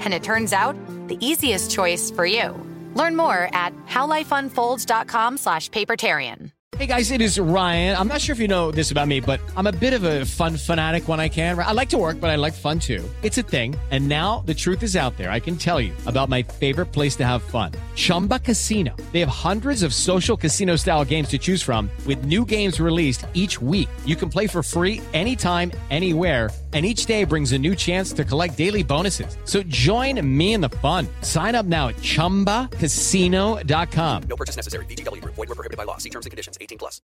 And it turns out, the easiest choice for you. Learn more at howlifeunfolds.com slash papertarian. Hey guys, it is Ryan. I'm not sure if you know this about me, but I'm a bit of a fun fanatic when I can. I like to work, but I like fun too. It's a thing. And now the truth is out there. I can tell you about my favorite place to have fun Chumba Casino. They have hundreds of social casino style games to choose from, with new games released each week. You can play for free anytime, anywhere. And each day brings a new chance to collect daily bonuses. So join me in the fun. Sign up now at chumbacasino.com. No purchase necessary. VGW Group. Void were prohibited by law. See terms and conditions. 18 plus.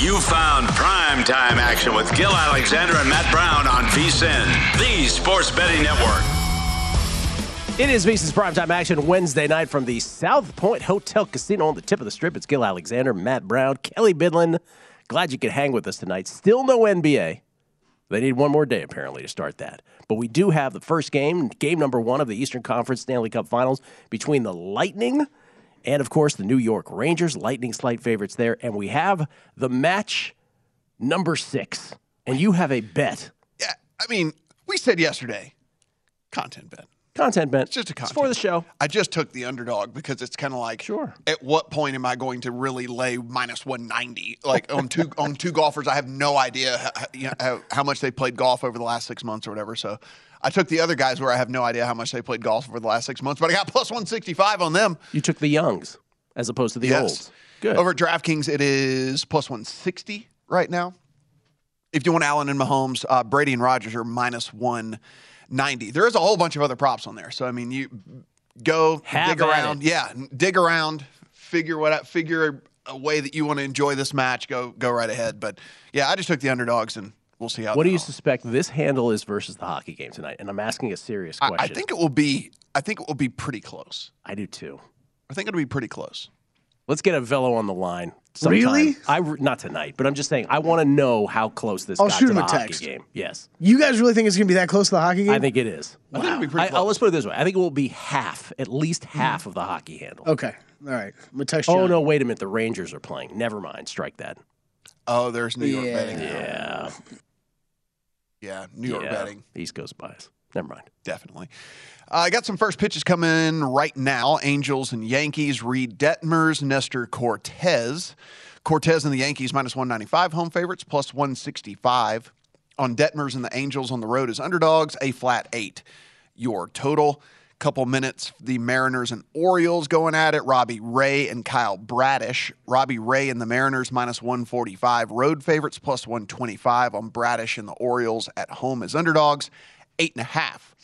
You found prime time action with Gil Alexander and Matt Brown on VSIN, the sports betting network. It is VSIN's primetime action Wednesday night from the South Point Hotel Casino on the tip of the strip. It's Gil Alexander, Matt Brown, Kelly Bidlin. Glad you could hang with us tonight. Still no NBA. They need one more day, apparently, to start that. But we do have the first game, game number one of the Eastern Conference Stanley Cup Finals between the Lightning and, of course, the New York Rangers. Lightning slight favorites there. And we have the match number six. And you have a bet. Yeah, I mean, we said yesterday, content bet. Content bet. It's just a content. for the show. I just took the underdog because it's kind of like, Sure. At what point am I going to really lay minus one ninety? Like on two on two golfers, I have no idea how, you know, how, how much they played golf over the last six months or whatever. So I took the other guys where I have no idea how much they played golf over the last six months, but I got plus one sixty five on them. You took the youngs as opposed to the Yes. olds. Good. Over at DraftKings, it is plus 160 right now. If you want Allen and Mahomes, uh, Brady and Rodgers are minus 190. There is a whole bunch of other props on there. So, I mean, you go Have dig around. it. Yeah, dig around, figure what out, figure a way that you want to enjoy this match. Go go right ahead. But yeah, I just took the underdogs and we'll see how What do you suspect this handle is versus the hockey game tonight? And I'm asking a serious I, question. I think it will be I think it will be pretty close. I do too. I think it'll be pretty close. Let's get a Velo on the line. Sometime. Really? I not tonight, but I'm just saying I want to know how close this I'll got shoot to him the a hockey text. game. Yes, You guys really think it's going to be that close to the hockey game? I think it is. I think it'll be pretty I, close. let's put it this way: I think it will be half, at least half of the hockey handle. Okay. All right. I'm going to text Oh no! Wait a minute. The Rangers are playing. Never mind. Strike that. Oh, there's New York Yeah. betting. Yeah. Yeah, New York yeah. betting. East Coast bias. Never mind. Definitely. Uh, I got some first pitches coming right now. Angels and Yankees. Reid Detmers, Nestor Cortes. Cortes and the Yankees minus 195 home favorites, plus 165. On Detmers and the Angels on the road as underdogs, a flat eight. Your total. Couple minutes, the Mariners and Orioles going at it. Robbie Ray and Kyle Bradish. Robbie Ray and the Mariners minus 145. Road favorites plus 125 on Bradish and the Orioles at home as underdogs. Eight and a half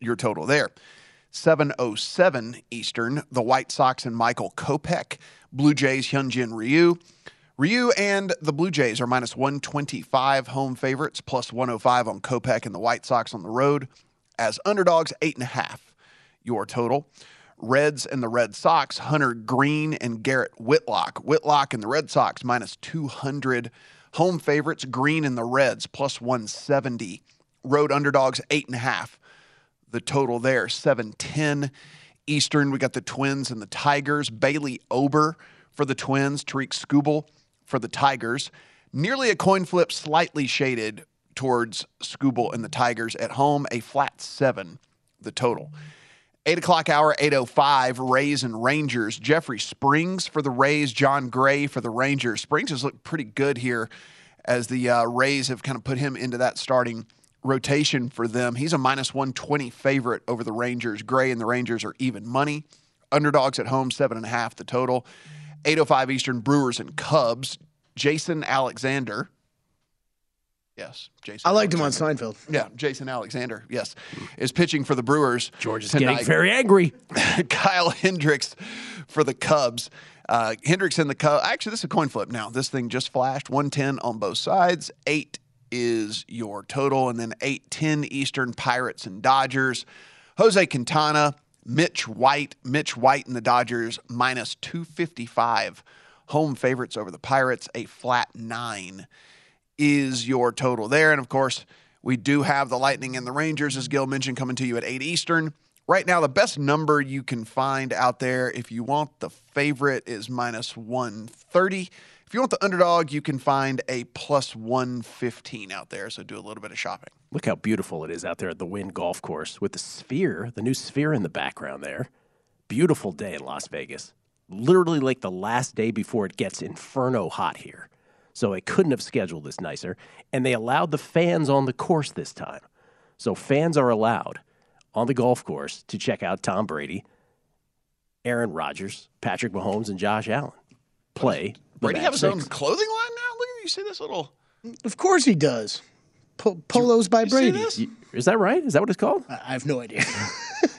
your total there. 707 Eastern, the White Sox and Michael Kopech, Blue Jays Hyunjin Ryu. Ryu and the Blue Jays are minus 125 home favorites, plus 105 on Kopech and the White Sox on the road. As underdogs, eight and a half your total. Reds and the Red Sox, Hunter Greene and Garrett Whitlock. Whitlock and the Red Sox minus 200 home favorites. Greene and the Reds plus 170. Road underdogs, eight and a half the total there. 710 Eastern. We got the Twins and the Tigers. Bailey Ober for the Twins. Tarik Skubal for the Tigers. Nearly a coin flip, slightly shaded towards Skubal and the Tigers at home. A flat seven, the total. Eight o'clock hour, 805, Rays and Rangers. Jeffrey Springs for the Rays, Jon Gray for the Rangers. Springs has looked pretty good here as the uh, Rays have kind of put him into that starting rotation for them. He's a minus 120 favorite over the Rangers. Gray and the Rangers are even money. Underdogs at home, seven and a half the total. 805 Eastern, Brewers and Cubs. Jason Alexander. Yes, Jason. I liked him on Seinfeld. Yeah, Jason Alexander, yes, is pitching for the Brewers. George is tonight. getting very angry. Kyle Hendricks for the Cubs. Uh, Hendricks in the Cubs. Actually, this is a coin flip now. This thing just flashed 110 on both sides. Eight is your total, and then 810 Eastern Pirates and Dodgers. Jose Quintana, Mitch White. Mitch White and the Dodgers minus 255. Home favorites over the Pirates, a flat nine is your total there. And of course, we do have the Lightning and the Rangers, as Gil mentioned, coming to you at 8 Eastern. Right now, the best number you can find out there, if you want the favorite, is minus 130. If you want the underdog, you can find a plus 115 out there. So do a little bit of shopping. Look how beautiful it is out there at the Wynn Golf Course with the sphere, the new sphere in the background there. Beautiful day in Las Vegas. Literally like the last day before it gets inferno hot here. So they couldn't have scheduled this nicer. And they allowed the fans on the course this time. So fans are allowed on the golf course to check out Tom Brady, Aaron Rodgers, Patrick Mahomes, and Josh Allen play. the Brady match have his six. own clothing line now? Look at you see this little. Of course he does. Po- polos by you see Brady. this? You- Is that right? Is that what it's called? I I have no idea.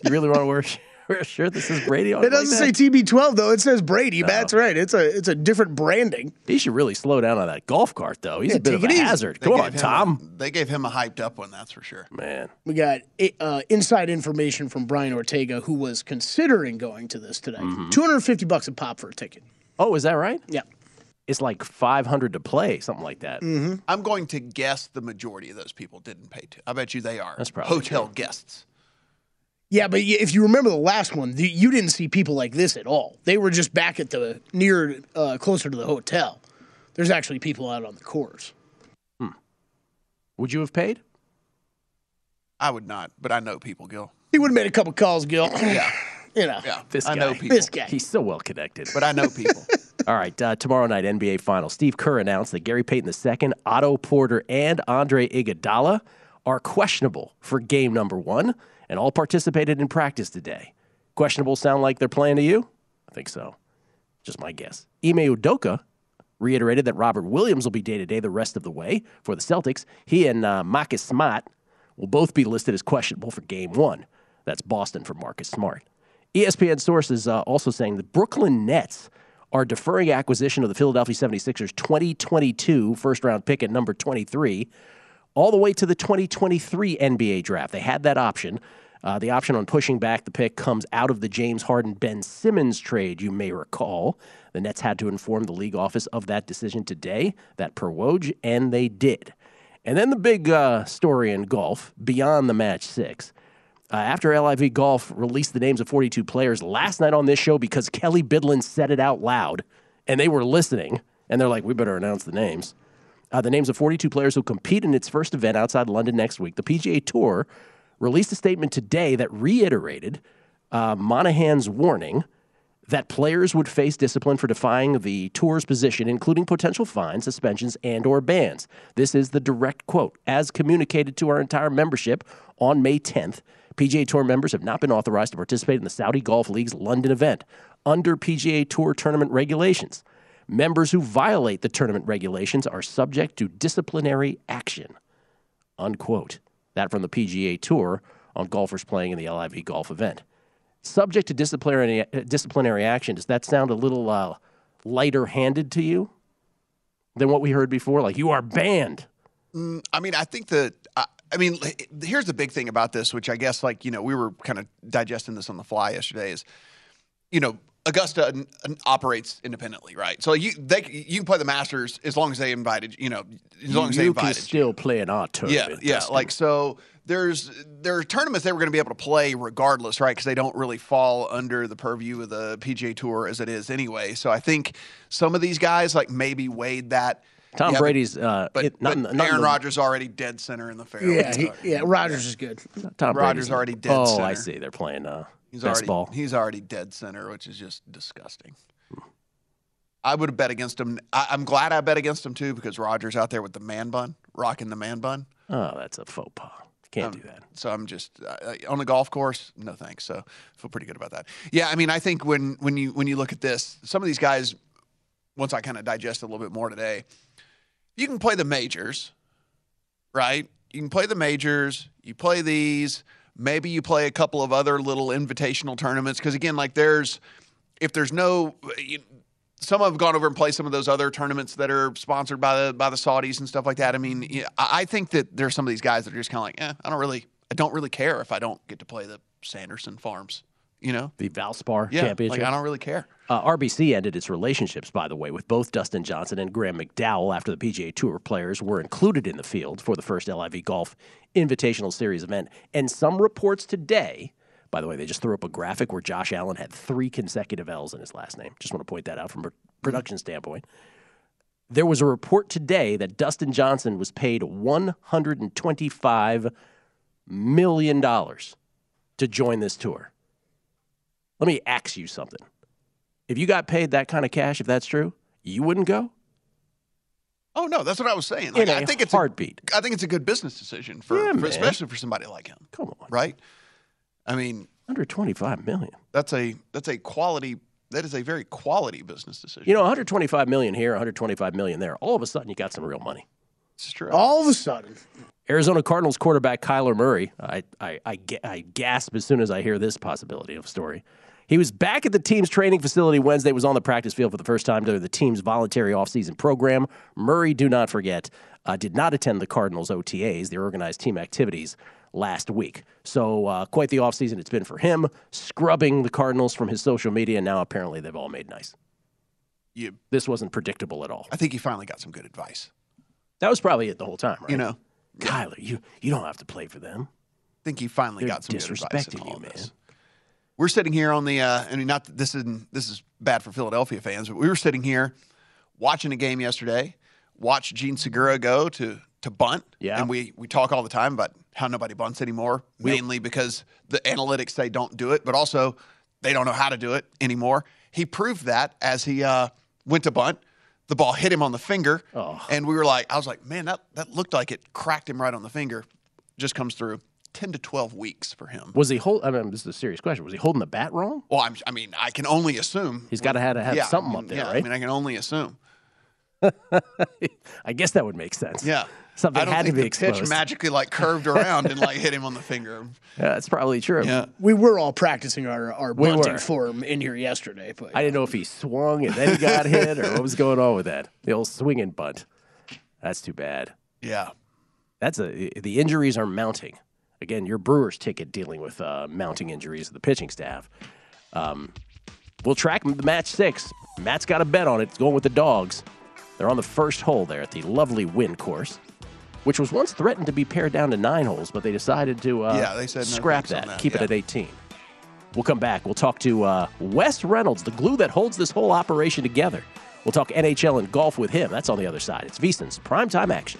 You really want to wear, wear a shirt that says Brady on it? It doesn't like say? TB12 though. It says Brady. That's right. It's a it's a different branding. He should really slow down on that golf cart, though. He's Yeah, a bit of a easy. hazard. They Come on, Tom. A, they gave him a hyped up one, that's for sure. Man, We got uh, inside information from Brian Ortega, who was considering going to this today. Mm-hmm. 250 bucks a pop for a ticket. Oh, is that right? Yeah. It's like five hundred to play, something like that. Mm-hmm. I'm going to guess the majority of those people didn't pay to. I bet you they are That's probably hotel true. guests. Yeah, but if you remember the last one, the, you didn't see people like this at all. They were just back at the near, uh, closer to the hotel. There's actually people out on the course. Hmm. Would you have paid? I would not, but I know people, Gil. He would have made a couple calls, Gil. Yeah, you know, yeah. This I guy. know people, this guy. He's so well connected. but I know people. All right, uh, tomorrow night NBA Finals. Steve Kerr announced that Gary Payton II, Otto Porter, and Andre Iguodala are questionable for game number one, and all participated in practice today. Questionable sound like they're playing to you? I think so. Just my guess. Ime Udoka reiterated that Robert Williams will be day to day the rest of the way for the Celtics. He and uh, Marcus Smart will both be listed as questionable for game one. That's Boston for Marcus Smart. ESPN sources uh, also saying the Brooklyn Nets are deferring acquisition of the Philadelphia 76ers 2022 first round pick at number 23 all the way to the 2023 NBA draft. They had that option. Uh, the option on pushing back the pick comes out of the James Harden Ben Simmons trade, you may recall. The Nets had to inform the league office of that decision today, that per Woj, and they did. And then the big uh, story in golf, beyond the match six. Uh, after LIV Golf released the names of 42 players last night on this show because Kelly Bidlin said it out loud and they were listening, and they're like, we better announce the names. Uh, the names of 42 players who compete in its first event outside London next week. The PGA Tour released a statement today that reiterated uh, Monahan's warning that players would face discipline for defying the tour's position, including potential fines, suspensions, and or bans. This is the direct quote. As communicated to our entire membership on May 10th, PGA Tour members have not been authorized to participate in the Saudi Golf League's London event under PGA Tour tournament regulations. Members who violate the tournament regulations are subject to disciplinary action. Unquote. That from the PGA Tour on golfers playing in the LIV golf event. Subject to disciplinary disciplinary action. Does that sound a little uh, lighter handed to you than what we heard before? Like you are banned. I mean, I think that. I, mean, here's the big thing about this, which I guess, like you know, we were kind of digesting this on the fly yesterday. Is you know, Augusta n- n- operates independently, right? So you they you can play the Masters as long as they invited, you know, as long as they invited. you can still play an Yeah, tournament. yeah. Dustin. Like so, there's there are tournaments they were going to be able to play regardless, right? Because they don't really fall under the purview of the PGA Tour as it is anyway. So I think some of these guys like maybe weighed that. Tom Yeah, Brady's uh, But, it- not but in the- not in Aaron the- Rodgers already dead center in the fairway. Yeah, he, yeah. Rodgers is good. Tom Rodgers Brady's already dead Oh, center. I see. They're playing uh, He's best already ball. he's already dead center, which is just disgusting. I would have bet against him. I, I'm glad I bet against him too because Rodgers out there with the man bun, rocking the man bun. Oh, that's a faux pas. Can't Um, do that. So I'm just uh, on the golf course. No thanks. So I feel pretty good about that. Yeah, I mean, I think when when you when you look at this, some of these guys, once I kind of digest a little bit more today, you can play the majors, right? You can play the majors. You play these. Maybe you play a couple of other little invitational tournaments because again, like there's if there's no. You, some have gone over and played some of those other tournaments that are sponsored by the by the Saudis and stuff like that. I mean, yeah, I I think that there's some of these guys that are just kind of like, eh, I don't really, I don't really care if I don't get to play the Sanderson Farms, you know, The Valspar yeah, Championship. like I don't really care. Uh, RBC ended its relationships, by the way, with both Dustin Johnson and Graham McDowell after the PGA Tour players were included in the field for the first LIV Golf Invitational Series event. And some reports today, by the way, they just threw up a graphic where Josh Allen had three consecutive L's in his last name. Just want to point that out from a production standpoint. There was a report today that Dustin Johnson was paid $125 million to join this tour. Let me ask you something. If you got paid that kind of cash, if that's true, you wouldn't go? Oh no, that's what I was saying. In Like, I a think it's heartbeat. A, I think it's a good business decision for, Yeah, for especially for somebody like him. Come on. right? I mean, Under 25 million. that's a that's a quality. That is a very quality business decision. You know, 125 million here, 125 million there. All of a sudden, you got some real money. it's true. All of a sudden, Arizona Cardinals quarterback Kyler Murray. I, I, I, I gasp as soon as I hear this possibility of a story. He was back at the team's training facility Wednesday, was on the practice field for the first time during the team's voluntary offseason program. Murray, do not forget, uh, did not attend the Cardinals OTAs, their organized team activities, last week. So, uh, quite the offseason it's been for him, scrubbing the Cardinals from his social media, and now apparently they've all made nice. You, This wasn't predictable at all. I think he finally got some good advice. That was probably it the whole time, right? You know, Kyler, you, you don't have to play for them. I think he finally They're got some good advice. in all you, of man. this. We're sitting here on the. Uh, I mean, not that this is this is bad for Philadelphia fans, but we were sitting here watching a game yesterday. Watched Jean Segura go to to bunt. Yeah. and we we talk all the time about how nobody bunts anymore, mainly because the analytics say don't do it, but also they don't know how to do it anymore. He proved that as he uh, went to bunt. The ball hit him on the finger, and we were like, I was like, man, that that looked like it cracked him right on the finger. Just comes through. 10 to 12 weeks for him. Was he hold? I mean, this is a serious question. Was he holding the bat wrong? Well, I'm, I mean, I can only assume He's gotta have to have Yeah, something I up there, yeah, right? I mean, I can only assume. I guess that would make sense. Yeah, Something I don't had to think be the exposed. pitch magically like curved around and like hit him on the finger. Yeah, that's probably true. Yeah, we were all practicing our, our We bunting were. for him in here yesterday. But I didn't know if he swung and then he got hit or what was going on with that. The old swinging bunt. That's too bad. yeah. That's a the injuries are mounting. Again, your Brewers ticket dealing with uh, mounting injuries of the pitching staff. Um, we'll track the match six. Matt's got a bet on it. It's going with the dogs. They're on the first hole there at the lovely Wynn course, which was once threatened to be pared down to nine holes, but they decided to uh, Yeah, they said no scrap that, that, keep it at 18. We'll come back. We'll talk to uh, Wes Reynolds, the glue that holds this whole operation together. We'll talk NHL and golf with him. That's on the other side. It's VSiN's primetime action.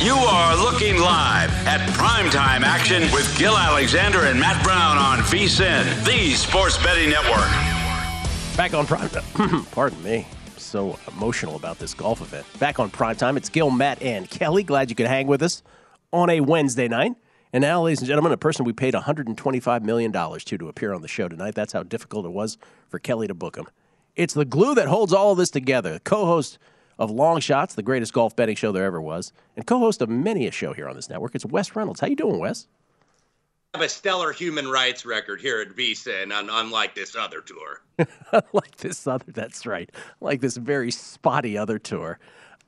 You are looking live at primetime action with Gil Alexander and Matt Brown on VSIN, the Sports Betting Network. Back on prime. Pardon me. So emotional about this golf event. Back on prime time. It's Gil, Matt, and Kelly. Glad you could hang with us on a Wednesday night. And now, ladies and gentlemen, a person we paid $125 million to to appear on the show tonight. That's how difficult it was for Kelly to book him. It's the glue that holds all of this together. Co host of Long Shots, the greatest golf betting show there ever was, and co-host of many a show here on this network. It's Wes Reynolds. How you doing, Wes? have a stellar human rights record here at VSiN, and un- unlike this other tour. like this other, that's right. Like this very spotty other tour.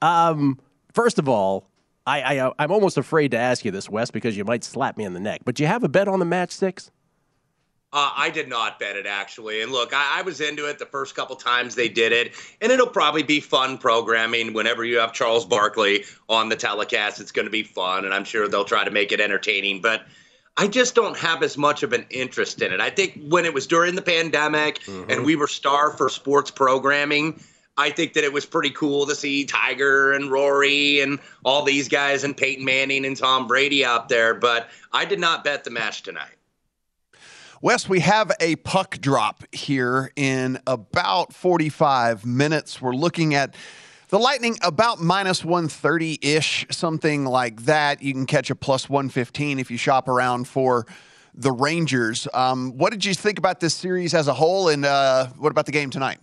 Um, first of all, I, I I'm almost afraid to ask you this, Wes, because you might slap me in the neck. But you have a bet on the match six? Uh, I did not bet it actually, and look, I, I was into it the first couple times they did it, and it'll probably be fun programming. Whenever you have Charles Barkley on the telecast, it's going to be fun, and I'm sure they'll try to make it entertaining. But I just don't have as much of an interest in it. I think when it was during the pandemic Mm-hmm. and we were starved for sports programming, I think that it was pretty cool to see Tiger and Rory and all these guys and Peyton Manning and Tom Brady out there. But I did not bet the match tonight. Wes, we have a puck drop here in about 45 minutes. We're looking at the Lightning about minus 130 ish, something like that. You can catch a plus 115 if you shop around for the Rangers. Um, what did you think about this series as a whole, and uh, what about the game tonight?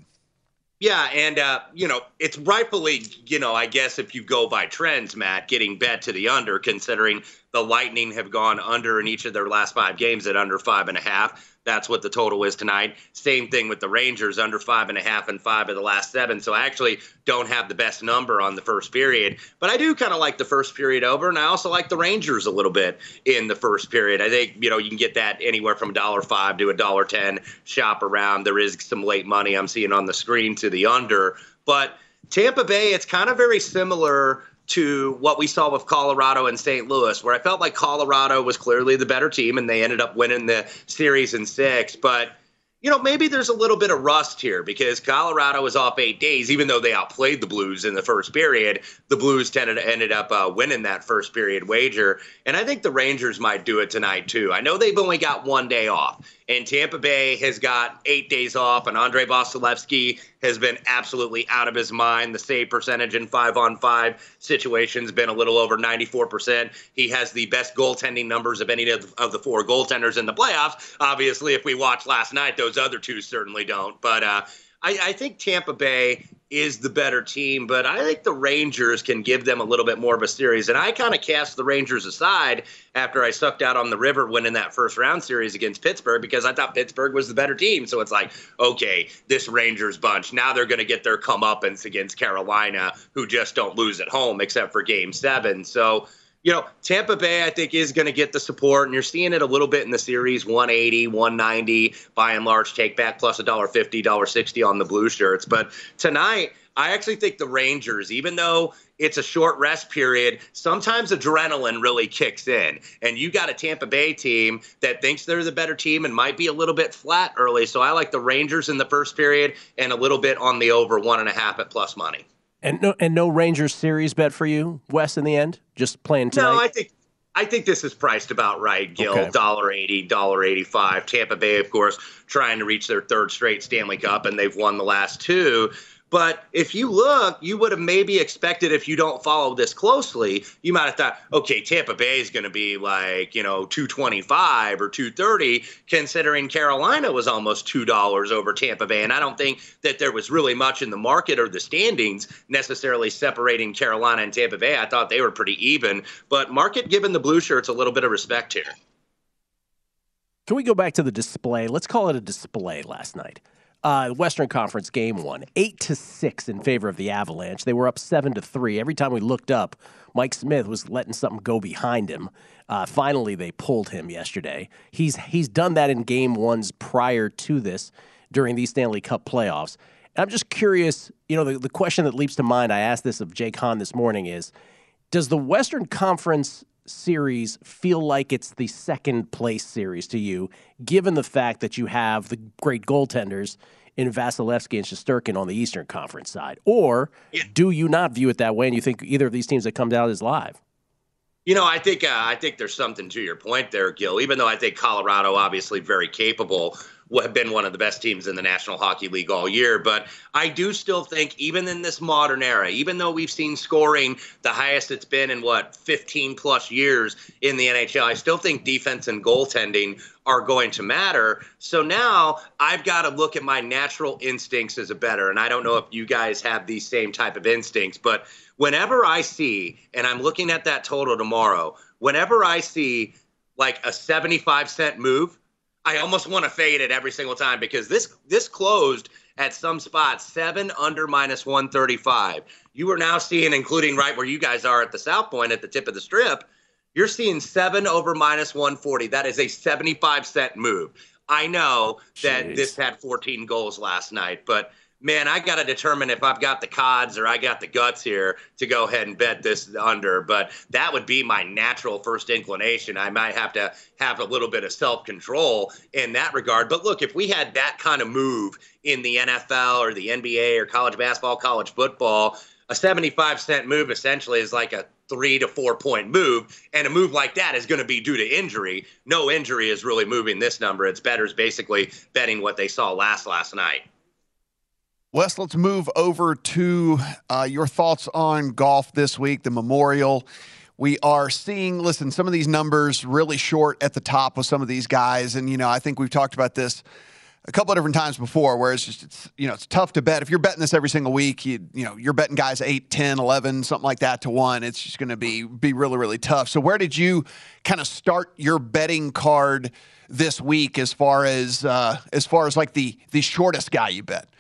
Yeah, and uh, you know, it's rightfully, you know, I guess if you go by trends, Matt, getting bet to the under, considering the Lightning have gone under in each of their last five games at under five and a half. That's what the total is tonight. Same thing with the Rangers, under five and a half and five of the last seven. So I actually don't have the best number on the first period, but I do kind of like the first period over, and I also like the Rangers a little bit in the first period. I think you know you can get that anywhere from a dollar five to a dollar ten. Shop around. There is some late money I'm seeing on the screen to the under, but Tampa Bay, it's kind of very similar to what we saw with Colorado and St. Louis, where I felt like Colorado was clearly the better team and they ended up winning the series in six. But, you know, maybe there's a little bit of rust here because Colorado was off eight days, even though they outplayed the Blues in the first period. The Blues tended to ended up uh, winning that first period wager. And I think the Rangers might do it tonight, too. I know they've only got one day off, and Tampa Bay has got eight days off, and Andre Vasilevskiy has been absolutely out of his mind. The save percentage in five on five situations been a little over 94%. He has the best goaltending numbers of any of, of the four goaltenders in the playoffs. Obviously, if we watched last night, those other two certainly don't. But uh, I, I think Tampa Bay is the better team, but I think the Rangers can give them a little bit more of a series. And I kind of cast the Rangers aside after I sucked out on the river winning that first round series against Pittsburgh because I thought Pittsburgh was the better team. So it's like, okay, this Rangers bunch, now they're going to get their comeuppance against Carolina, who just don't lose at home except for game seven. So you know, Tampa Bay, I think, is going to get the support, and you're seeing it a little bit in the series 180, 190, by and large, take back plus $1.50, $1.60 on the blue shirts. But tonight, I actually think the Rangers, even though it's a short rest period, sometimes adrenaline really kicks in. And you got a Tampa Bay team that thinks they're the better team and might be a little bit flat early. So I like the Rangers in the first period and a little bit on the over one and a half at plus money. And no, and no Rangers series bet for you, Wes. In the end, just playing tonight. No, I think I think this is priced about right, Gil. Dollar eighty, dollar eighty-five. Tampa Bay, of course, trying to reach their third straight Stanley Cup, and they've won the last two. But if you look, you would have maybe expected if you don't follow this closely, you might have thought, okay, Tampa Bay is going to be like, you know, 225 or 230, considering Carolina was almost $2 over Tampa Bay. And I don't think that there was really much in the market or the standings necessarily separating Carolina and Tampa Bay. I thought they were pretty even. But market giving the blue shirts a little bit of respect here. Can we go back to the display? Let's call it a display last night. Uh, Western Conference game one, eight to six in favor of the Avalanche. They were up seven to three. Every time we looked up, Mike Smith was letting something go behind him. Uh, finally, they pulled him yesterday. He's he's done that in game ones prior to this during these Stanley Cup playoffs. And I'm just curious. You know, the, the question that leaps to mind. I asked this of Jake Hahn this morning is, does the Western Conference series feel like it's the second place series to you, given the fact that you have the great goaltenders in Vasilevskiy and Shesterkin on the Eastern Conference side? Or yeah. do you not view it that way and you think either of these teams that come down is live? You know, I think uh, I think there's something to your point there, Gil. Even though I think Colorado obviously very capable, have been one of the best teams in the National Hockey League all year. But I do still think, even in this modern era, even though we've seen scoring the highest it's been in what 15 plus years in the NHL, I still think defense and goaltending are going to matter. So now I've got to look at my natural instincts as a better. And I don't know if you guys have these same type of instincts, but whenever I see, and I'm looking at that total tomorrow, whenever I see like a 75 cent move, I almost want to fade it every single time because this this closed at some spots seven under minus 135. You are now seeing, including right where you guys are at the South Point at the tip of the strip, you're seeing seven over minus 140. That is a 75 cent move. I know that Jeez. this had 14 goals last night, but man, I got to determine if I've got the cods or I got the guts here to go ahead and bet this under. But that would be my natural first inclination. I might have to have a little bit of self control in that regard. But look, if we had that kind of move in the NFL or the NBA or college basketball, college football, a 75 cent move essentially is like a three to four point move. And a move like that is going to be due to injury. No injury is really moving this number. It's betters basically betting what they saw last last night. Wes, let's move over to uh, your thoughts on golf this week, the Memorial. We are seeing, listen, some of these numbers really short at the top with some of these guys. And, you know, I think we've talked about this a couple of different times before where it's just, it's, you know, it's tough to bet. If you're betting this every single week, you, you know, you're betting guys 8, 10, 11, something like that to one. It's just going to be, be really, really tough. So where did you kind of start your betting card this week as far as, uh, as far as like the, the shortest guy you bet?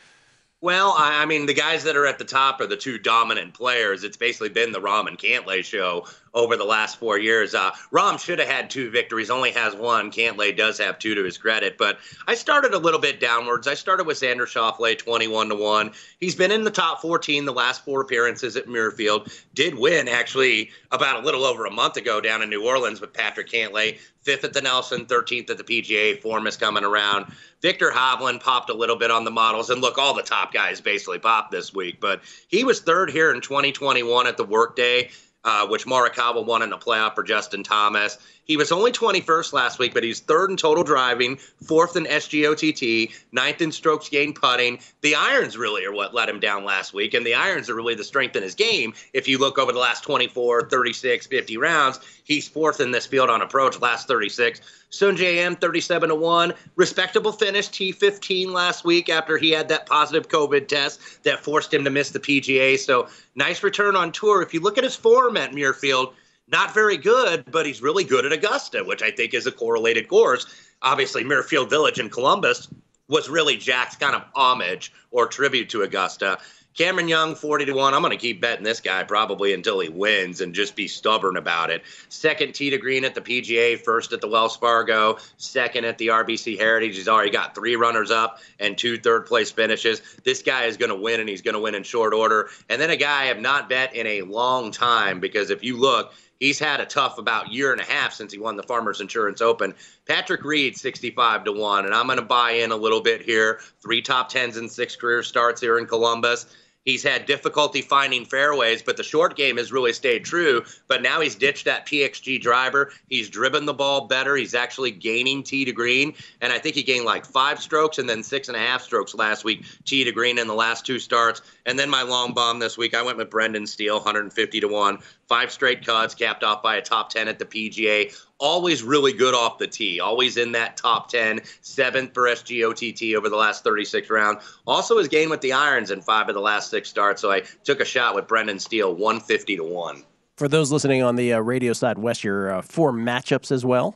Well, I, I, mean, the guys that are at the top are the two dominant players. It's basically been the Rahm and Cantlay show over the last four years. Uh, Rahm should have had two victories, only has one. Cantlay does have two to his credit. But I started a little bit downwards. I started with Xander Schauffele, 21 to 1. He's been in the top 14 the last four appearances at Muirfield. Did win, actually, about a little over a month ago down in New Orleans with Patrick Cantlay. Fifth at the Nelson, 13th at the PGA. Form is coming around. Viktor Hovland popped a little bit on the models. And look, all the top guys basically popped this week. But he was third here in 2021 at the workday uh, which Morikawa won in the playoff for Justin Thomas. He was only 21st last week, but he's third in total driving, fourth in SGOTT, ninth in strokes gained putting. The irons really are what let him down last week, and the irons are really the strength in his game. If you look over the last 24, 36, 50 rounds, he's fourth in this field on approach, last 36. Sungjae Im, 37 to 1. Respectable finish, T15 last week after he had that positive COVID test that forced him to miss the PGA. So nice return on tour. If you look at his form at Muirfield, not very good, but he's really good at Augusta, which I think is a correlated course. Obviously, Muirfield Village in Columbus was really Jack's kind of homage or tribute to Augusta. Cameron Young, 40 to 1. I'm going to keep betting this guy probably until he wins and just be stubborn about it. Second tee to green at the PGA, first at the Wells Fargo, second at the RBC Heritage. He's already got three runners up and two third place finishes. This guy is going to win, and he's going to win in short order. And then a guy I have not bet in a long time because if you look, he's had a tough about year and a half since he won the Farmers Insurance Open. Patrick Reed, 65 to 1, and I'm going to buy in a little bit here. Three top tens and six career starts here in Columbus. He's had difficulty finding fairways, but the short game has really stayed true. But now he's ditched that PXG driver. He's driven the ball better. He's actually gaining tee to green. And I think he gained like five strokes and then six and a half strokes last week, tee to green in the last two starts. And then my long bomb this week, I went with Brendan Steele, 150 to 1. Five straight cuts, capped off by a top 10 at the PGA. Always really good off the tee. Always in that top 10, seventh for SGOTT over the last 36 rounds. Also has gained with the irons in five of the last six starts. So I took a shot with Brendan Steele, 150 to 1. For those listening on the uh, radio side, Wes, your uh, four matchups as well.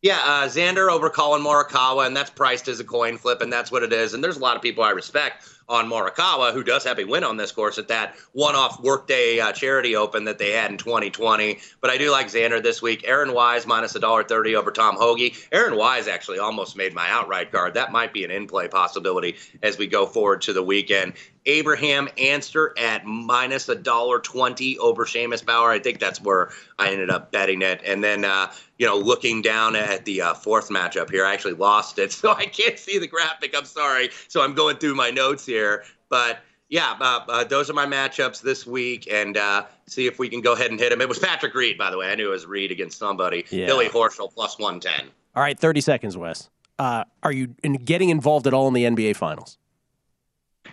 Yeah, uh, Xander over Collin Morikawa, and that's priced as a coin flip, and that's what it is. And there's a lot of people I respect on Morikawa, who does have a win on this course at that one-off Workday uh, Charity Open that they had in 2020. But I do like Xander this week. Aaron Wise minus a dollar thirty over Tom Hoge. Aaron Wise actually almost made my outright card. That might be an in-play possibility as we go forward to the weekend. Abraham Ancer at minus a dollar twenty over Seamus Power. I think that's where I ended up betting it. And then uh, you know, looking down at the uh, fourth matchup here, I actually lost it, so I can't see the graphic. I'm sorry. So I'm going through my notes here, but yeah, uh, uh, those are my matchups this week, and uh, see if we can go ahead and hit him. It was Patrick Reed, by the way. I knew it was Reed against somebody. Yeah. Billy Horschel plus one ten. All right, 30 seconds, Wes. Uh, are you in getting involved at all in the NBA Finals?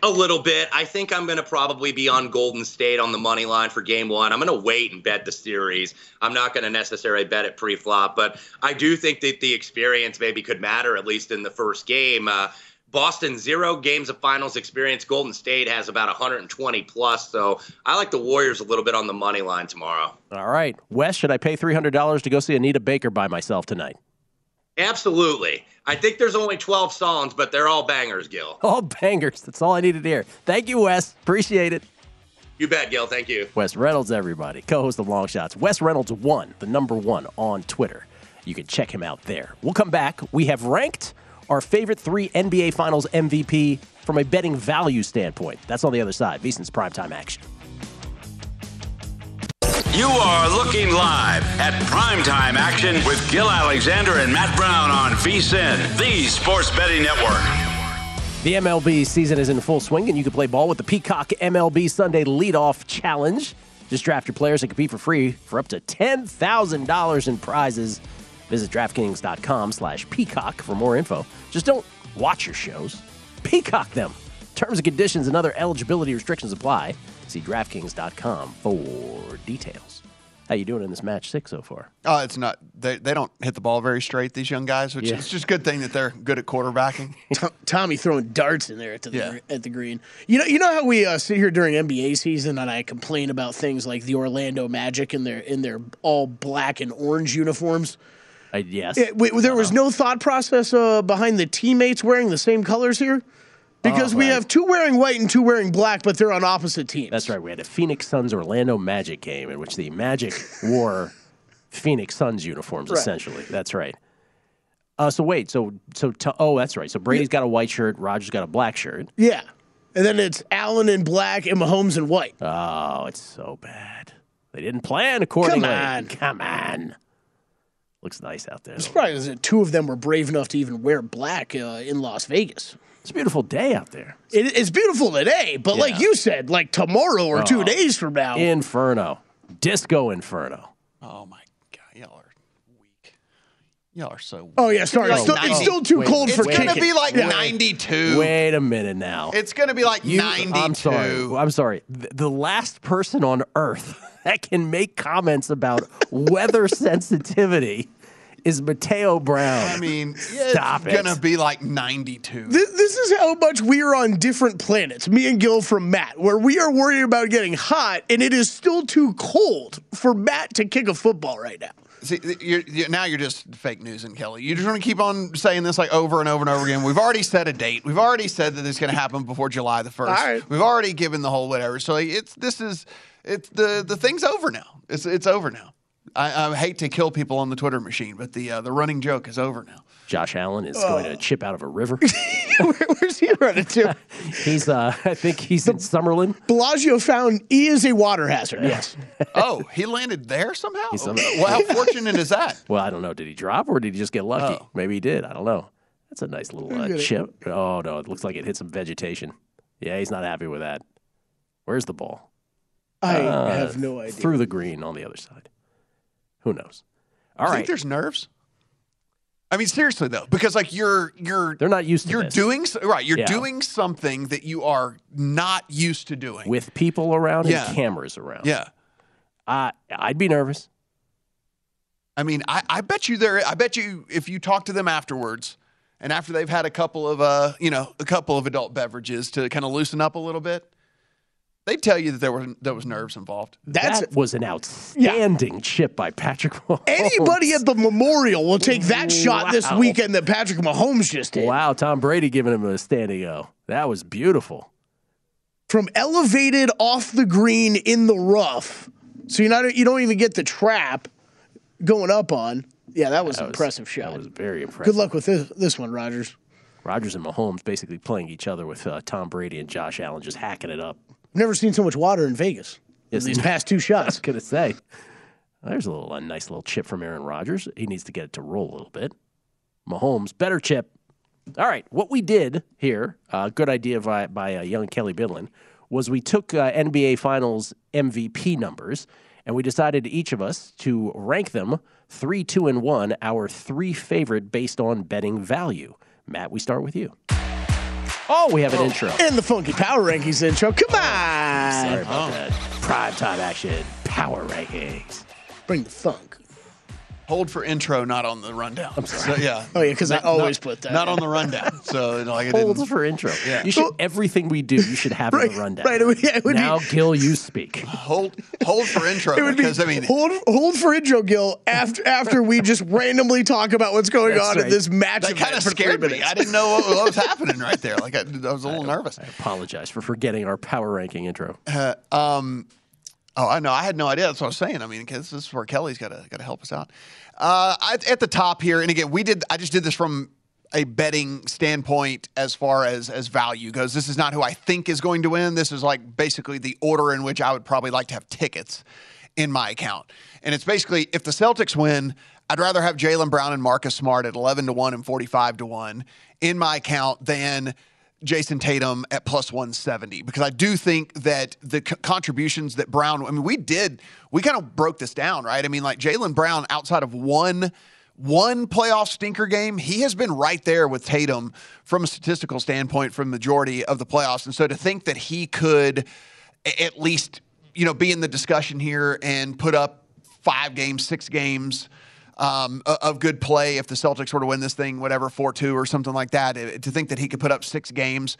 A little bit. I think I'm going to probably be on Golden State on the money line for game one. I'm going to wait and bet the series. I'm not going to necessarily bet it pre flop, but I do think that the experience maybe could matter, at least in the first game. Uh, Boston, zero games of finals experience. Golden State has about 120 plus. So I like the Warriors a little bit on the money line tomorrow. All right. Wes, should I pay $300 to go see Anita Baker by myself tonight? Absolutely. I think there's only 12 songs, but they're all bangers, Gil. All bangers. That's all I needed to hear. Thank you, Wes. Appreciate it. You bet, Gil. Thank you. Wes Reynolds, everybody, co host of Long Shots. Wes Reynolds one, the number one on Twitter. You can check him out there. We'll come back. We have ranked our favorite three NBA Finals MVP from a betting value standpoint. That's on the other side. VSiN's primetime action. You are looking live at primetime action with Gil Alexander and Matt Brown on VSIN, the sports betting network. The MLB season is in full swing, and you can play ball with the Peacock MLB Sunday Leadoff Challenge. Just draft your players and compete for free for up to $10,000 in prizes. Visit DraftKings.com slash Peacock for more info. Just don't watch your shows. Peacock them. Terms and conditions and other eligibility restrictions apply. See DraftKings.com for details. How you doing in this match six so far? Oh, it's not. They, they don't hit the ball very straight. These young guys, which Yeah. is just a good thing that they're good at quarterbacking. T- Tommy throwing darts in there at the at the green. You know, you know how we uh, sit here during NBA season and I complain about things like the Orlando Magic in their in their all black and orange uniforms. Uh, yes. Yeah, wait, there was no thought process uh, behind the teammates wearing the same colors here, because Oh, we have two wearing white and two wearing black, but they're on opposite teams. That's right. We had a Phoenix Suns Orlando Magic game in which the Magic wore Phoenix Suns uniforms. Right. Essentially, that's right. Uh, so wait, so so to, oh, that's right. So Brady's got a white shirt, Roger's got a black shirt. Yeah, and then it's Allen in black and Mahomes in white. Oh, it's so bad. They didn't plan accordingly. Come on. Come on. Looks nice out there. I'm surprised that two of them were brave enough to even wear black uh, in Las Vegas. It's a beautiful day out there. It, it's beautiful today, but like you said, like tomorrow or two Oh. days from now, Inferno, Disco Inferno. Oh my god, y'all are weak. Y'all are so. Weak. Oh yeah, sorry. Like It's still, it's still too wait, cold It's for It's gonna be like Yeah. 92. Wait a minute now. It's gonna be like You- 92. I'm sorry. I'm sorry. The, the last person on earth that can make comments about weather sensitivity is Mateo Brown. I mean, Stop it's it. gonna be like 92. This, this is how much we are on different planets, me and Gil from Matt, where we are worried about getting hot, and it is still too cold for Matt to kick a football right now. See, you're, you're, now you're just fake news and Kelly. You just want to keep on saying this like over and over and over again. We've already set a date. We've already said that it's going to happen before July the first. Right. We've already given the whole whatever. So it's this is it's the the thing's over now. It's it's over now. I, I hate to kill people on the Twitter machine, but the uh, the running joke is over now. Josh Allen is going to chip out of a river. Where's he running to? he's, uh, I think he's in Summerlin. Bellagio found he is a water hazard. Yes. Oh, he landed there somehow. Some- well, how fortunate is that? Well, I don't know. Did he drop or did he just get lucky? Oh. Maybe he did. I don't know. That's a nice little uh, Look at it. chip. Oh no, it looks like it hit some vegetation. Yeah, he's not happy with that. Where's the ball? I Uh, have no idea. Through the green on the other side. Who knows? All I right. think there's nerves. I mean, seriously though, because like you're you're They're not used to you're this. doing right. You're Yeah. doing something that you are not used to doing. with people around Yeah. and cameras around. yeah. Uh, I'd be nervous. I mean, I, I bet you there. I bet you if you talk to them afterwards, and after they've had a couple of uh, you know, a couple of adult beverages to kind of loosen up a little bit, they'd tell you that there were there was nerves involved. That's that was an outstanding chip by Patrick Mahomes. anybody at the memorial will take that shot this weekend that Patrick Mahomes just did. Wow, Tom Brady giving him a standing O. That was beautiful. From elevated off the green in the rough, so you're not you don't even get the trap going up on. Yeah, that was That an was- impressive shot. That was very impressive. Good luck with this this one, Rodgers. Rodgers and Mahomes basically playing each other with uh, Tom Brady and Josh Allen just hacking it up. Never seen so much water in Vegas. Yes, these past two I was shots. gonna say. There's a little a nice little chip from Aaron Rodgers. He needs to get it to roll a little bit. Mahomes, better chip. All right, what we did here, uh, good idea by, by uh, young Kelly Bidlin, was we took uh, NBA Finals MVP numbers and we decided each of us to rank them three, two, and one, our three favorite based on betting value. Matt, we start with you. Oh, we have an oh. intro. And the funky power rankings intro. Come oh, on. Sorry about that. Prime time action, power rankings. Bring the funk. Hold for intro, not on the rundown. I'm sorry. So, yeah. Oh, yeah, 'cause I always not- put that. Not on the rundown. So you know, like Hold for intro. Yeah. You should everything we do. You should have in Right, the rundown. right, it would- yeah, it would be- now, Gil, you speak. Hold hold for intro It would be because I mean hold hold for intro, Gil. After after we just randomly talk about what's going on in this match, that kind of scared me. I didn't know what, what was happening right there. Like I, I was a little nervous. I apologize for forgetting our power ranking intro. Uh, um, oh, I know. I had no idea. That's what I was saying. I mean, this is where Kelly's got to got to help us out. Uh, at the top here, and again, we did. I just did this from a betting standpoint as far as as value goes. This is not who I think is going to win. This is like basically the order in which I would probably like to have tickets in my account. And it's basically if the Celtics win, I'd rather have Jaylen Brown and Marcus Smart at 11 to 1 and 45 to 1 in my account than Jayson Tatum at plus 170 because I do think that the c- contributions that Brown, I mean, we did, we kind of broke this down, right? I mean, like Jaylen Brown outside of one. One playoff stinker game, he has been right there with Tatum from a statistical standpoint from majority of the playoffs. And so to think that he could at least, you know, be in the discussion here and put up five games, six games um, of good play if the Celtics were to win this thing, whatever, 4 2 or something like that. To think that he could put up six games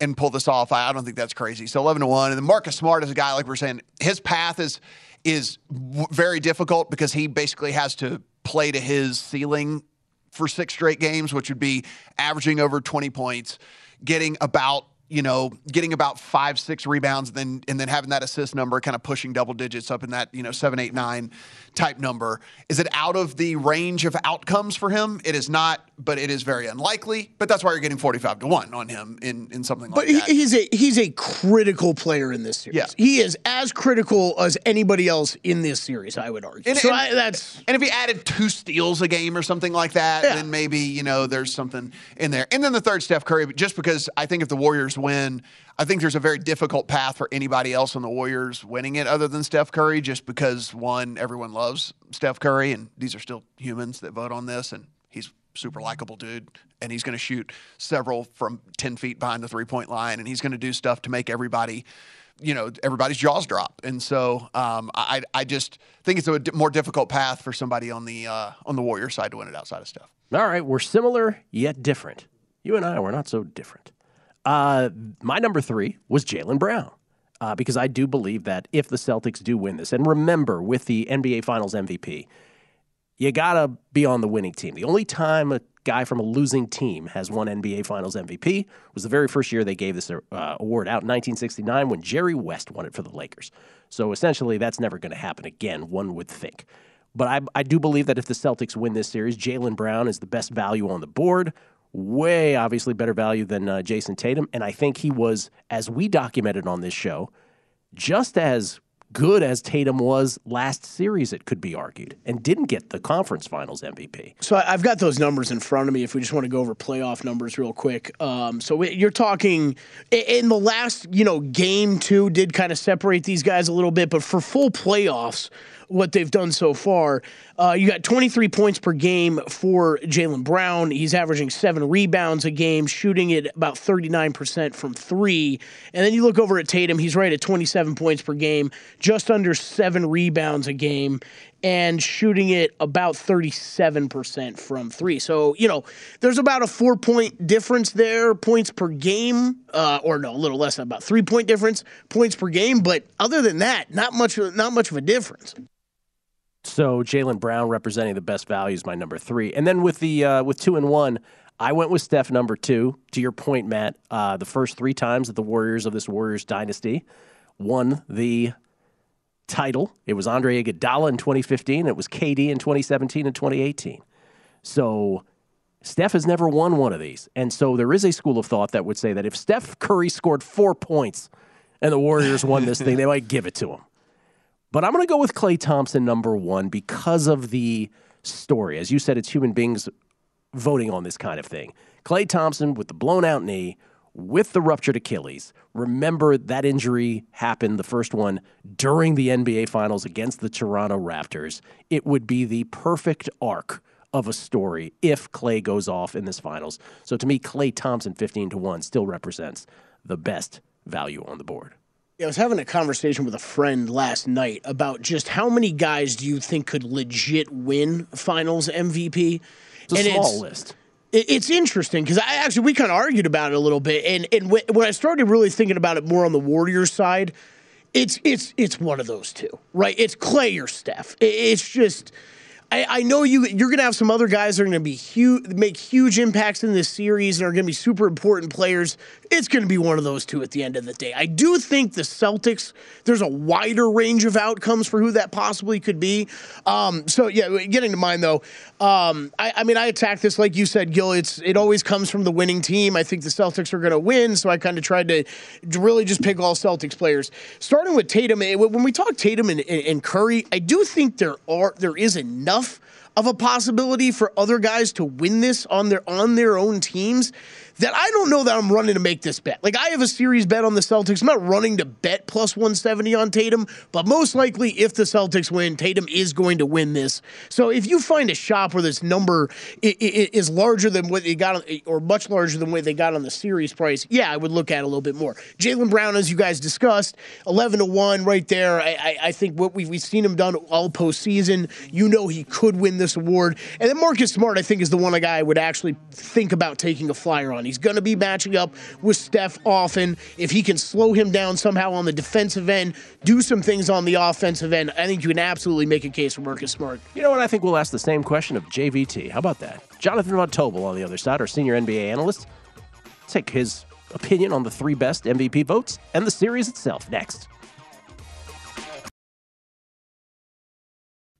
and pull this off, I I don't think that's crazy. So 11 to 1. And then Marcus Smart is a guy, like we're saying, his path is is very difficult because he basically has to play to his ceiling for six straight games, which would be averaging over 20 points, getting about you know, getting about five, six rebounds, and then and then having that assist number kind of pushing double digits up in that you know seven, eight, nine type number. Is it out of the range of outcomes for him? It is not, but it is very unlikely. But that's why you're getting forty five to one on him in in something But like he, that. But he's a he's a critical player in this series. Yeah. He is as critical as anybody else in this series, I would argue. And- so and- I, that's And if he added two steals a game or something like that, then maybe, you know, there's something in there. And then the third, Steph Curry, just because I think if the Warriors win, I think there's a very difficult path for anybody else on the Warriors winning it other than Steph Curry, just because one, everyone loves Steph Curry, and these are still humans that vote on this, and he's super likable dude, and he's going to shoot several from 10 feet behind the three point line, and he's going to do stuff to make everybody you know everybody's jaws drop, and so um, I I just think it's a more difficult path for somebody on the uh, on the Warrior side to win it outside of Steph. All right, we're similar yet different. You and I, we're not so different. Uh, my number three was Jaylen Brown. Uh, because I do believe that if the Celtics do win this, and remember with the NBA Finals MVP, you got to be on the winning team. The only time a guy from a losing team has won NBA Finals MVP was the very first year they gave this uh, award out in 1969 when Jerry West won it for the Lakers. So essentially, that's never going to happen again, one would think. But I, I do believe that if the Celtics win this series, Jaylen Brown is the best value on the board. Way obviously better value than uh, Jayson Tatum. And I think he was, as we documented on this show, just as good as Tatum was last series, it could be argued, and didn't get the conference finals MVP. So I've got those numbers in front of me. If we just want to go over playoff numbers real quick, um, so you're talking in the last, you know, game two did kind of separate these guys a little bit, but for full playoffs, what they've done so far. Uh, you got 23 points per game for Jaylen Brown. He's averaging seven rebounds a game, shooting it about 39% from three. And then you look over at Tatum, he's right at 27 points per game, just under seven rebounds a game, and shooting it about 37% from three. So, you know, there's about a four point difference there, points per game, uh, or no, a little less, about three point difference, points per game. But other than that, not much, not much of a difference. So Jaylen Brown representing the best value is my number three, and then with the uh, with two and one, I went with Steph number two. To your point, Matt, uh, the first three times that the Warriors of this Warriors dynasty won the title, it was Andre Iguodala in 2015, it was KD in 2017 and 2018. So Steph has never won one of these, and so there is a school of thought that would say that if Steph Curry scored four points and the Warriors won this thing, they might give it to him. But I'm going to go with Klay Thompson number one because of the story. As you said, it's human beings voting on this kind of thing. Klay Thompson with the blown out knee, with the ruptured Achilles. Remember that injury happened, the first one, during the NBA Finals against the Toronto Raptors. It would be the perfect arc of a story if Klay goes off in this finals. So to me, Klay Thompson 15 to 1 still represents the best value on the board. I was having a conversation with a friend last night about just how many guys do you think could legit win Finals MVP? It's a and small it's, list. It's interesting because I actually we kind of argued about it a little bit, and and when I started really thinking about it more on the Warriors side, it's it's it's one of those two, right? It's Klay or Steph. It's just. I, I know you. You're going to have some other guys that are going to be huge, make huge impacts in this series, and are going to be super important players. It's going to be one of those two at the end of the day. I do think the Celtics. There's a wider range of outcomes for who that possibly could be. Um, so yeah, getting to mine though. Um, I, I mean, I attack this like you said, Gil. It's it always comes from the winning team. I think the Celtics are going to win, so I kind of tried to really just pick all Celtics players. Starting with Tatum, eh, when we talk Tatum and and Curry, I do think there are there is enough of a possibility for other guys to win this on their on their own teams that I don't know that I'm running to make this bet. Like I have a series bet on the Celtics. I'm not running to bet plus 170 on Tatum, but most likely if the Celtics win, Tatum is going to win this. So if you find a shop where this number is larger than what they got on, or much larger than what they got on the series price, yeah, I would look at a little bit more. Jaylen Brown, as you guys discussed, 11 to 1 right there. I, I, I think what we've, we've seen him done all postseason. You know he could win this award. And then Marcus Smart, I think, is the one guy I would actually think about taking a flyer on. He's going to be matching up with Steph often. If he can slow him down somehow on the defensive end, do some things on the offensive end, I think you can absolutely make a case for Marcus Smart. You know what? I think we'll ask the same question of JVT. How about that? Jonathan Von Tobel on the other side, our senior NBA analyst. Take his opinion on the three best MVP votes and the series itself next.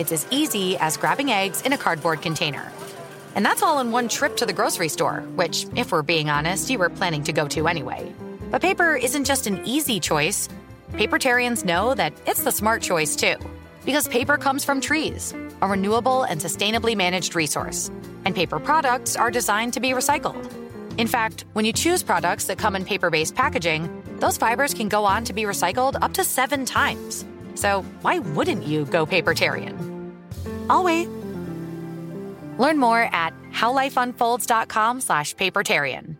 It's as easy as grabbing eggs in a cardboard container. And that's all in one trip to the grocery store, which, if we're being honest, you were planning to go to anyway. But paper isn't just an easy choice. Papertarians know that it's the smart choice too. Because paper comes from trees, a renewable and sustainably managed resource. And paper products are designed to be recycled. In fact, when you choose products that come in paper based packaging, those fibers can go on to be recycled up to seven times. So why wouldn't you go papertarian? I'll wait. Learn more at howlifeunfolds.com slash papertarian.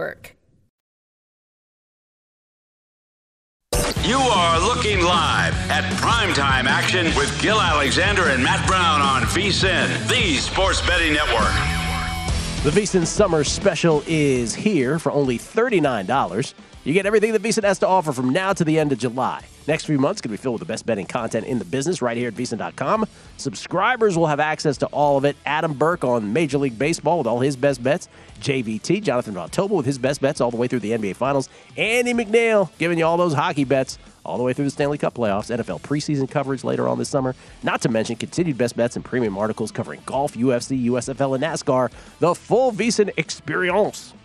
You are looking live at primetime action with Gil Alexander and Matt Brown on VSIN, the Sports Betting Network. The VSIN Summer Special is here for only $39. You get everything that VSIN has to offer from now to the end of July. Next few months going to be filled with the best betting content in the business right here at VSIN.com. Subscribers will have access to all of it. Adam Burke on Major League Baseball with all his best bets. JVT, Jonathan Von Tobel with his best bets all the way through the NBA Finals. Andy McNeil giving you all those hockey bets all the way through the Stanley Cup playoffs, NFL preseason coverage later on this summer. Not to mention continued best bets and premium articles covering golf, UFC, USFL, and NASCAR. The full VSIN experience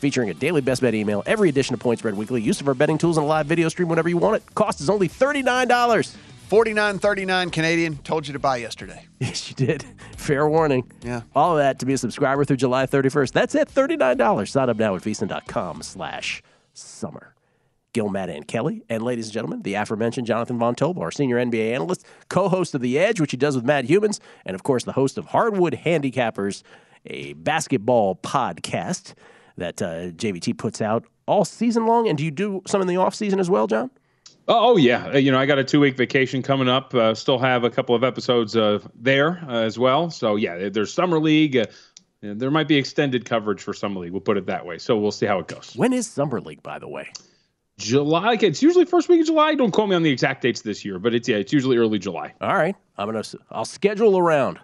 featuring a daily best bet email, every edition of Point Spread Weekly, use of our betting tools, and a live video stream whenever you want it. Cost is only $39. Forty nine thirty nine Canadian. Told you to buy yesterday. Yes, you did. Fair warning. Yeah. All of that to be a subscriber through July 31st. That's it, $39. Sign up now at VSIN.com slash summer. Gil, Matt, and Kelly. And ladies and gentlemen, the aforementioned Jonathan Von Tobel, our senior NBA analyst, co-host of The Edge, which he does with Matt Youmans, and of course the host of Hardwood Handicappers, a basketball podcast that uh, JVT puts out all season long. And do you do some in the off season as well, John? Oh, yeah. Uh, You know, I got a two week vacation coming up. Uh, still have a couple of episodes uh, there uh, as well. So, yeah, there's Summer League. Uh, there might be extended coverage for Summer League. We'll put it that way. So, we'll see how it goes. When is Summer League, by the way? July. It's usually first week of July. Don't quote me on the exact dates this year, but it's yeah, it's usually early July. All right, I'm gonna. I'll schedule around.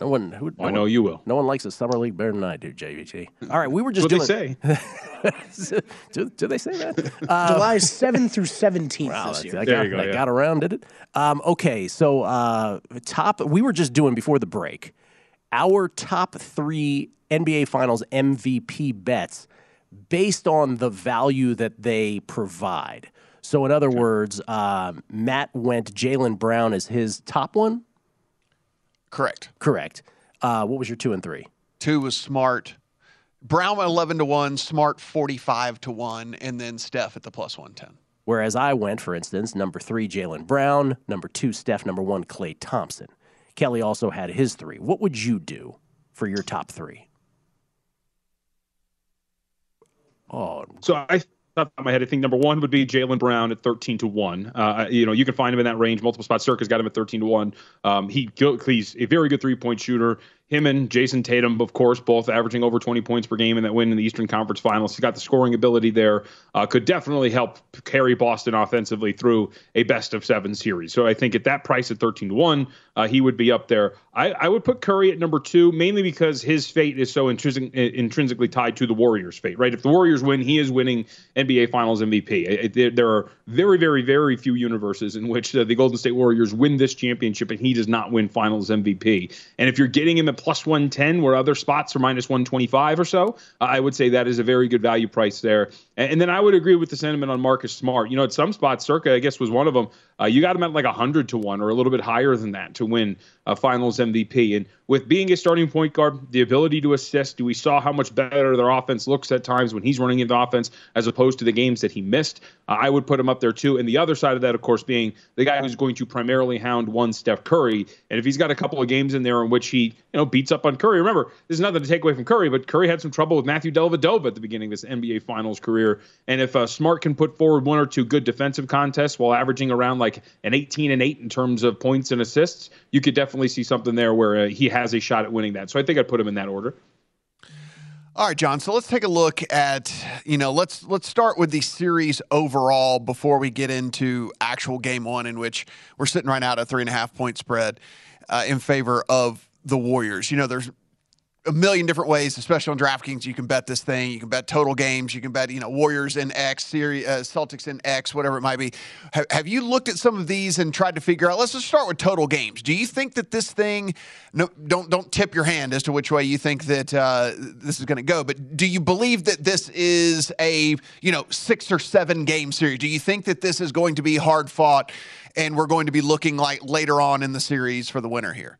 No one. Who, no I know one- you will. No one likes the summer league better than I do, JVT. All right, we were just That's what doing. they say. do, do they say that? Uh, July 7th through 17th Wow, this that's- year. I got, I got around, did it? Um, okay, so uh, top. We were just doing before the break our top three NBA Finals MVP bets based on the value that they provide. So, in other words, um, Matt went Jaylen Brown as his top one. Correct. Correct. Uh, what was your two and three? Two was Smart. Brown 11 to 1, Smart 45 to 1, and then Steph at the plus 110. Whereas I went, for instance, number three, Jaylen Brown, number two, Steph, number one, Klay Thompson. Kelly also had his three. What would you do for your top three? Oh, So I thought in my head, I think number one would be Jaylen Brown at thirteen to one. Uh, you know, you can find him in that range. Multiple spots. Circa got him at thirteen to one. Um, he he's a very good three point shooter. Him and Jayson Tatum, of course, both averaging over 20 points per game in that win in the Eastern Conference Finals. He's got the scoring ability there. Uh, could definitely help carry Boston offensively through a best of seven series. So I think at that price at 13 to one, uh, he would be up there. I, I would put Curry at number two, mainly because his fate is so intrinsic, intrinsically tied to the Warriors' fate. Right? If the Warriors win, he is winning NBA Finals MVP. It- there are very, very, very few universes in which uh, the Golden State Warriors win this championship and he does not win Finals MVP. And if you're getting him at plus 110, where other spots are minus 125 or so, uh, I would say that is a very good value price there. And, then I would agree with the sentiment on Marcus Smart. You know, at some spots, Circa, I guess, was one of them. Uh, you got him at like 100 to 1 or a little bit higher than that to win a finals MVP. And with being a starting point guard, the ability to assist, we saw how much better their offense looks at times when he's running into offense as opposed to the games that he missed. Uh, I would put him up there too. And the other side of that, of course, being the guy who's going to primarily hound one Steph Curry. And if he's got a couple of games in there in which he, you know, beats up on Curry, remember, there's nothing to take away from Curry, but Curry had some trouble with Matthew Dellavedova at the beginning of his NBA Finals career. And if uh, Smart can put forward one or two good defensive contests while averaging around like an 18 and 8 in terms of points and assists, you could definitely see something there where uh, he has a shot at winning that. So I think I'd put him in that order. All right, John. So let's take a look at you know let's let's start with the series overall before we get into actual game one, in which we're sitting right now at a three and a half point spread uh, in favor of the Warriors. You know, there's a million different ways, especially on DraftKings. You can bet this thing. You can bet total games. You can bet, you know, Warriors in X, series, uh, Celtics in X, whatever it might be. Have, have, you looked at some of these and tried to figure out? Let's just start with total games. Do you think that this thing? No, don't don't tip your hand as to which way you think that uh, this is going to go. But do you believe that this is a you know six or seven game series? Do you think that this is going to be hard fought, and we're going to be looking like later on in the series for the winner here?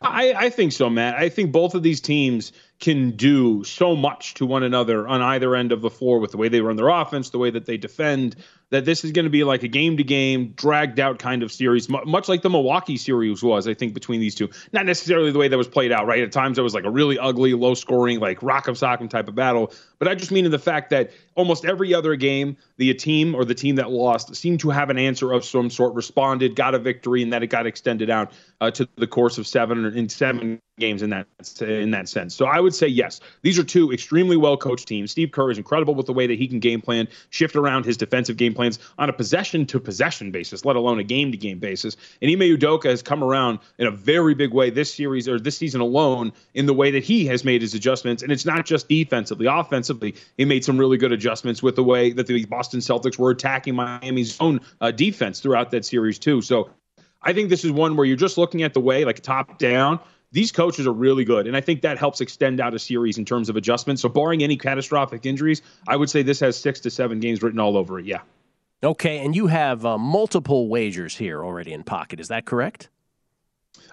I, I, think so, Matt. I think both of these teams can do so much to one another on either end of the floor with the way they run their offense, the way that they defend, that this is going to be like a game to game, dragged out kind of series, much like the Milwaukee series was, I think, between these two. Not necessarily the way that was played out, right? At times it was like a really ugly, low scoring, like rock of sock'em type of battle. But I just mean in the fact that almost every other game, the team or the team that lost seemed to have an answer of some sort, responded, got a victory, and that it got extended out uh, to the course of seven in seven games in that in that sense. So I would say yes. These are two extremely well coached teams. Steve Kerr is incredible with the way that he can game plan, shift around his defensive game plans on a possession to possession basis, let alone a game to game basis. And Ime Udoka has come around in a very big way this series or this season alone in the way that he has made his adjustments. And it's not just defensively, offensively, he made some really good adjustments with the way that the Boston Celtics were attacking Miami's own uh, defense throughout that series too. So I think this is one where you're just looking at the way, like top down, these coaches are really good. And I think that helps extend out a series in terms of adjustments. So, barring any catastrophic injuries, I would say this has six to seven games written all over it. Yeah. Okay. And you have uh, multiple wagers here already in pocket. Is that correct?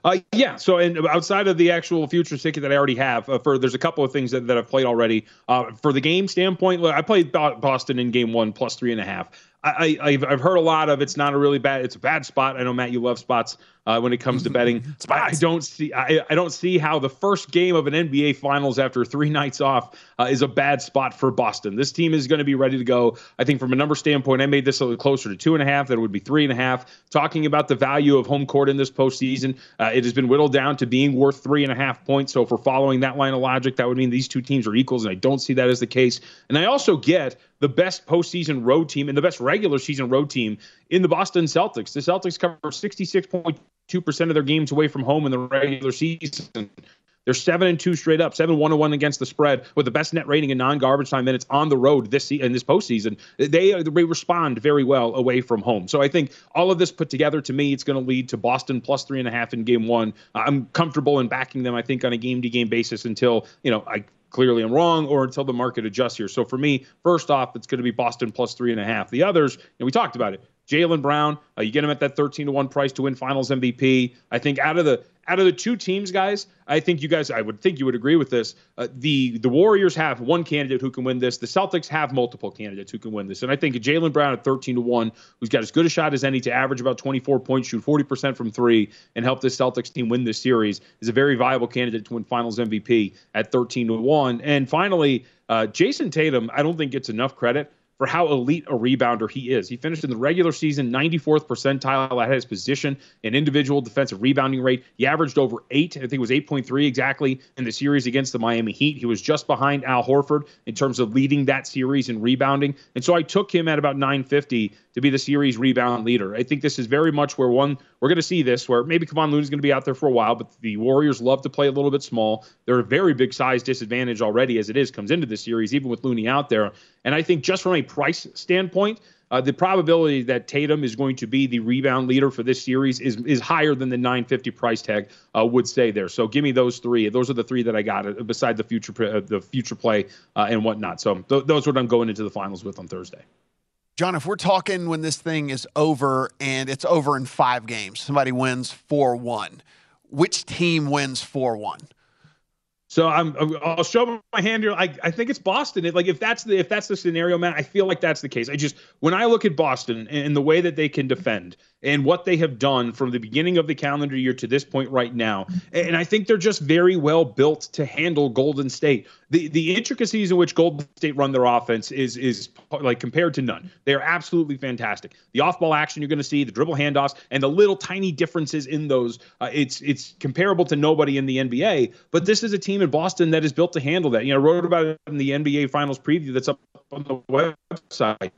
Uh, yeah. So, and outside of the actual future ticket that I already have, uh, for there's a couple of things that, that I've played already. Uh, for the game standpoint, I played Boston in game one plus three and a half. I, I have heard a lot of it's not a really bad. It's a bad spot. I know Matt, you love spots uh, when it comes to betting. I don't see. I, I don't see how the first game of an NBA Finals after three nights off uh, is a bad spot for Boston. This team is going to be ready to go. I think from a number standpoint, I made this a little closer to two and a half. That it would be three and a half. Talking about the value of home court in this postseason, uh, it has been whittled down to being worth three and a half points. So if we're following that line of logic, that would mean these two teams are equals, and I don't see that as the case. And I also get the best postseason road team and the best regular season road team in the Boston Celtics. The Celtics cover 66.2% of their games away from home in the regular season. They're seven and two straight up, seven one and one against the spread, with the best net rating in non-garbage time minutes on the road this season in this postseason. They they respond very well away from home. So I think all of this put together, to me, it's going to lead to Boston plus three and a half in Game One. I'm comfortable in backing them. I think on a game-to-game basis until you know I clearly I'm wrong or until the market adjusts here. So for me, first off, it's going to be Boston plus three and a half. The others, and we talked about it. Jaylen Brown, uh, you get him at that 13 to 1 price to win finals MVP. I think out of the out of the two teams, guys, I think you guys, I would think you would agree with this. Uh, the the Warriors have one candidate who can win this. The Celtics have multiple candidates who can win this, and I think Jaylen Brown at 13 to one, who's got as good a shot as any to average about 24 points, shoot 40 percent from three, and help this Celtics team win this series, is a very viable candidate to win Finals MVP at 13 to one. And finally, uh, Jayson Tatum, I don't think gets enough credit for how elite a rebounder he is. He finished in the regular season 94th percentile at his position in individual defensive rebounding rate. He averaged over eight, I think it was 8.3 exactly in the series against the Miami Heat. He was just behind Al Horford in terms of leading that series in rebounding. And so I took him at about 950 to be the series rebound leader. I think this is very much where one we're going to see this where maybe Kevon Looney is going to be out there for a while, but the Warriors love to play a little bit small. They're a very big size disadvantage already as it is comes into the series, even with Looney out there. And I think just from a price standpoint, uh, the probability that Tatum is going to be the rebound leader for this series is is higher than the 950 price tag uh, would say there. So give me those three. Those are the three that I got uh, beside the future uh, the future play uh, and whatnot. So th- those are what I'm going into the finals with on Thursday. John, if we're talking when this thing is over and it's over in five games, somebody wins 4 1, which team wins 4 1? So I'm, I'll show my hand here. I, I think it's Boston. It, like if that's the if that's the scenario, man, I feel like that's the case. I just when I look at Boston and the way that they can defend and what they have done from the beginning of the calendar year to this point right now, and I think they're just very well built to handle Golden State. The the intricacies in which Golden State run their offense is is like compared to none. They are absolutely fantastic. The off ball action you're going to see, the dribble handoffs, and the little tiny differences in those. Uh, it's it's comparable to nobody in the NBA. But this is a team in Boston that is built to handle that. You know, I wrote about it in the NBA Finals preview that's up on the website.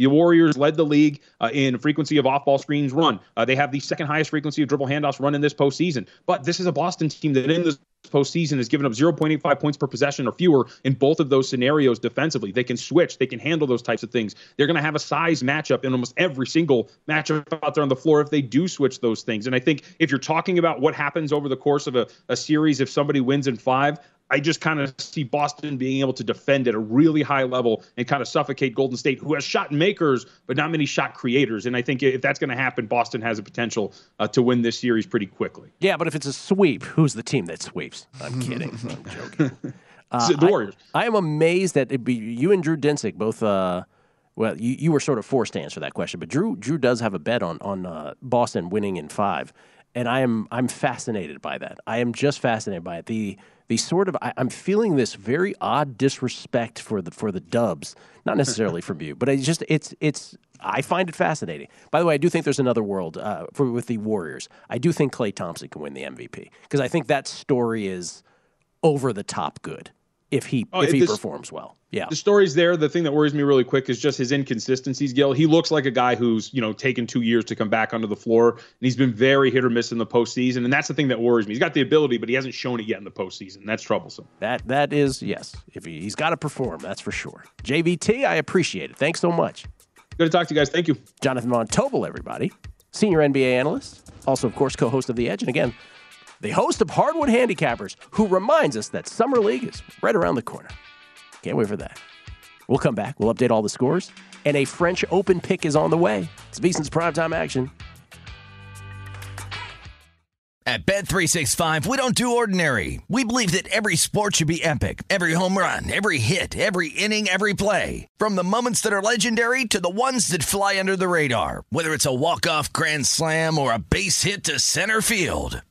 The Warriors led the league uh, in frequency of off ball screens run. Uh, they have the second highest frequency of dribble handoffs run in this postseason. But this is a Boston team that in this postseason has given up 0.85 points per possession or fewer in both of those scenarios defensively. They can switch, they can handle those types of things. They're going to have a size matchup in almost every single matchup out there on the floor if they do switch those things. And I think if you're talking about what happens over the course of a, a series if somebody wins in five, I just kind of see Boston being able to defend at a really high level and kind of suffocate Golden State, who has shot makers, but not many shot creators. And I think if that's going to happen, Boston has a potential uh, to win this series pretty quickly. Yeah, but if it's a sweep, who's the team that sweeps? I'm kidding. I'm joking. Uh, the Warriors. I, I, am amazed that be you and Drew Dinsick both. Uh, well, you, you were sort of forced to answer that question, but Drew Drew does have a bet on on uh, Boston winning in five, and I am I'm fascinated by that. I am just fascinated by it. The the sort of I, am feeling this very odd disrespect for the for the Dubs, not necessarily from you, but it's just it's it's I find it fascinating. By the way, I do think there's another world uh, for with the Warriors. I do think Klay Thompson can win the MVP because I think that story is over the top good if he oh, if he this, performs well. Yeah. The story's there. The thing that worries me really quick is just his inconsistencies, Gil. He looks like a guy who's, you know, taken two years to come back onto the floor. And he's been very hit or miss in the postseason. And that's the thing that worries me. He's got the ability, but he hasn't shown it yet in the postseason. That's troublesome. That that is, yes. If he, he's got to perform, that's for sure. JVT, I appreciate it. Thanks so much. Good to talk to you guys. Thank you. Jonathan Von Tobel, everybody. Senior NBA analyst. Also, of course, co-host of The Edge. And again, the host of Hardwood Handicappers, who reminds us that Summer League is right around the corner. Can't wait for that. We'll come back. We'll update all the scores. And a French Open pick is on the way. It's VSiN's primetime action. At Bet365, we don't do ordinary. We believe that every sport should be epic. Every home run, every hit, every inning, every play. From the moments that are legendary to the ones that fly under the radar. Whether it's a walk-off grand slam or a base hit to center field.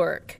Network.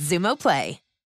Xumo Play.